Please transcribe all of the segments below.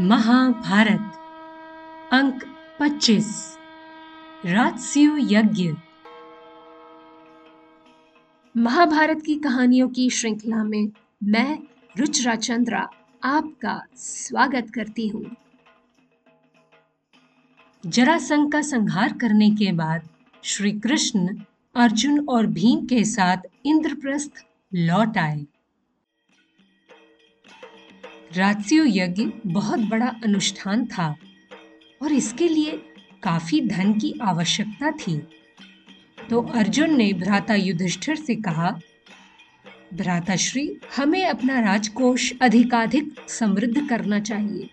महाभारत अंक 25 राजस्यु यज्ञ। महाभारत की कहानियों की श्रृंखला में मैं रुचरा चंद्रा आपका स्वागत करती हूँ। जरासंध का संहार करने के बाद श्री कृष्ण अर्जुन और भीम के साथ इंद्रप्रस्थ लौट आए। रात्स्यु यज्ञ बहुत बड़ा अनुष्ठान था और इसके लिए काफ़ी धन की आवश्यकता थी। तो अर्जुन ने भ्राता युधिष्ठिर से कहा, भ्राताश्री, हमें अपना राजकोष अधिकाधिक समृद्ध करना चाहिए,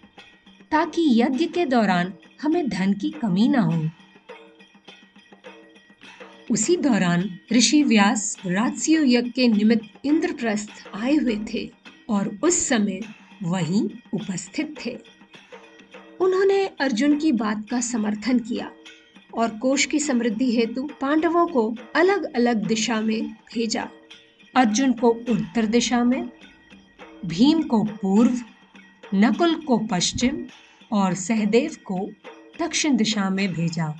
ताकि यज्ञ के दौरान हमें धन की कमी ना हो। उसी दौरान ऋषि व्यास राजस्यु यज्ञ के निमित्त इंद्रप्रस्थ आए हुए थे और उस समय वहीं उपस्थित थे। उन्होंने अर्जुन की बात का समर्थन किया और कोश की समृद्धि हेतु पांडवों को अलग अलग दिशा में भेजा। अर्जुन को उत्तर दिशा में, भीम को पूर्व, नकुल को पश्चिम और सहदेव को दक्षिण दिशा में भेजा।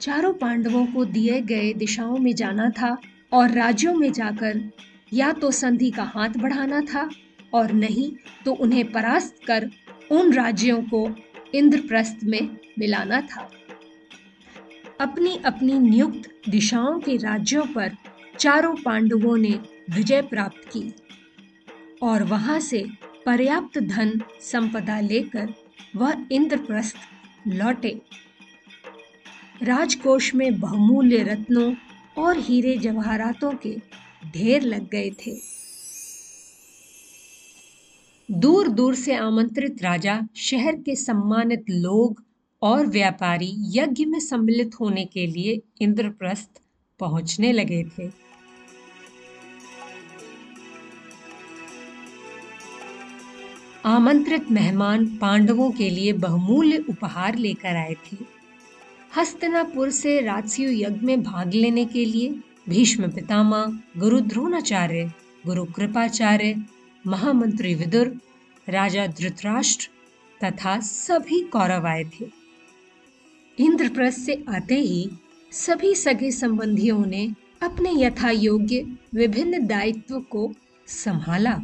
चारों पांडवों को दिए गए दिशाओं में जाना था और राज्यों में जाकर या तो संधि का हाथ बढ़ाना था और नहीं तो उन्हें परास्त कर उन राज्यों को इंद्रप्रस्थ में मिलाना था। अपनी अपनी नियुक्त दिशाओं के राज्यों पर चारों पांडवों ने विजय प्राप्त की और वहाँ से पर्याप्त धन संपदा लेकर वह इंद्रप्रस्थ लौटे। राजकोष में बहुमूल्य रत्नों और हीरे जवाहरातों के ढेर लग गए थे। दूर दूर से आमंत्रित राजा शहर के सम्मानित लोग और व्यापारी यज्ञ में सम्मिलित होने के लिए इंद्रप्रस्थ पहुँचने लगे थे। आमंत्रित मेहमान पांडवों के लिए बहुमूल्य उपहार लेकर आए थे। हस्तनापुर से राजस्यु यज्ञ में भाग लेने के लिए भीष्म पितामह गुरु द्रोणाचार्य गुरु कृपाचार्य महामंत्री विदुर, राजा धृतराष्ट्र तथा सभी कौरव आए थे। इंद्रप्रस्थ से आते ही सभी सगे संबंधियों ने अपने यथा योग्य विभिन्न दायित्व को संभाला।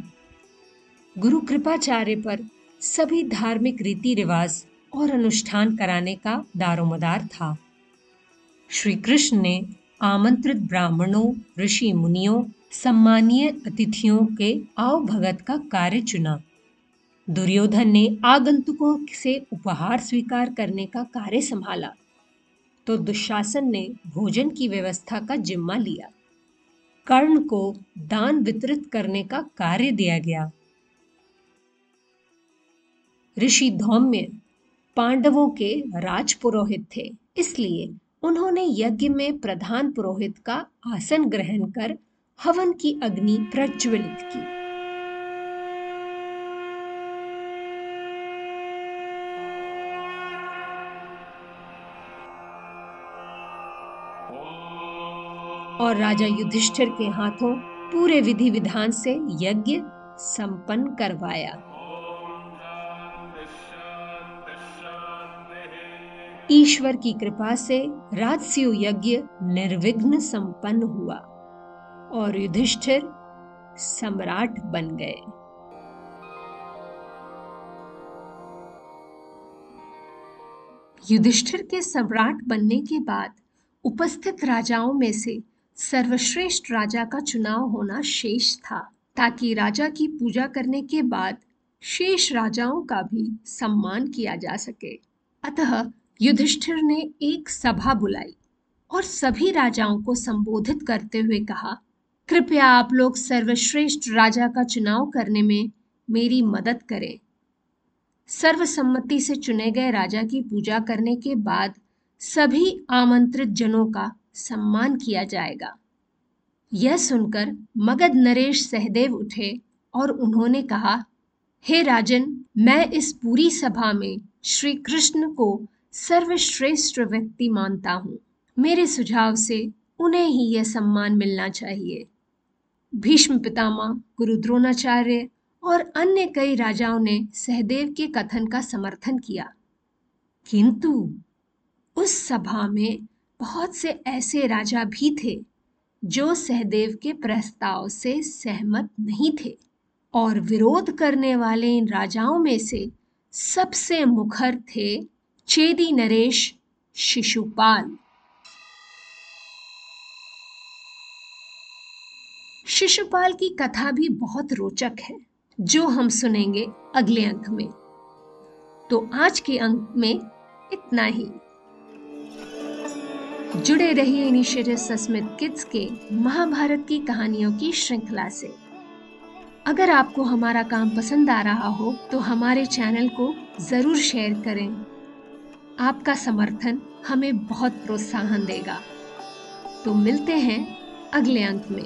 गुरु कृपाचार्य पर सभी धार्मिक रीति रिवाज और अनुष्ठान कराने का दारोमदार था। श्री कृष्ण ने आमंत्रित ब्राह्मणों, ऋषि मुनियों सम्मानीय अतिथियों के आव भगत का कार्य चुना। दुर्योधन ने आगंतुकों से उपहार स्वीकार करने का कार्य संभाला। तो दुशासन ने भोजन की व्यवस्था का जिम्मा लिया। कर्ण को दान वितरित करने का कार्य दिया गया। ऋषि धौम्य पांडवों के राज पुरोहित थे, इसलिए उन्होंने यज्ञ में प्रधान पुरोहित का आसन ग्रहण कर हवन की अग्नि प्रज्वलित की। और राजा युधिष्ठिर के हाथों पूरे विधि विधान से यज्ञ संपन्न करवाया। ईश्वर की कृपा से राजस्यु यज्ञ निर्विघ्न संपन्न हुआ। और युधिष्ठिर सम्राट बन गए। युधिष्ठिर के सम्राट बनने के बाद उपस्थित राजाओं में से सर्वश्रेष्ठ राजा का चुनाव होना शेष था, ताकि राजा की पूजा करने के बाद शेष राजाओं का भी सम्मान किया जा सके। अतः युधिष्ठिर ने एक सभा बुलाई और सभी राजाओं को संबोधित करते हुए कहा कृपया आप लोग सर्वश्रेष्ठ राजा का चुनाव करने में मेरी मदद करें। सर्वसम्मति से चुने गए राजा की पूजा करने के बाद सभी आमंत्रित जनों का सम्मान किया जाएगा। यह सुनकर मगध नरेश सहदेव उठे और उन्होंने कहा, हे राजन, मैं इस पूरी सभा में श्री कृष्ण को सर्वश्रेष्ठ व्यक्ति मानता हूँ। मेरे सुझाव से उन्हें ही यह सम्मान मिलना चाहिए। भीष्म पितामह, गुरु द्रोणाचार्य और अन्य कई राजाओं ने सहदेव के कथन का समर्थन किया। किंतु उस सभा में बहुत से ऐसे राजा भी थे जो सहदेव के प्रस्ताव से सहमत नहीं थे और विरोध करने वाले इन राजाओं में से सबसे मुखर थे चेदी नरेश शिशुपाल। शिशुपाल की कथा भी बहुत रोचक है, जो हम सुनेंगे अगले अंक में। तो आज के अंक में इतना ही। जुड़े रहिए इनिशिएटिव सस्मित किड्स के महाभारत की कहानियों की श्रृंखला से। अगर आपको हमारा काम पसंद आ रहा हो तो हमारे चैनल को ज़रूर शेयर करें। आपका समर्थन हमें बहुत प्रोत्साहन देगा। तो मिलते हैं अगले अंक में।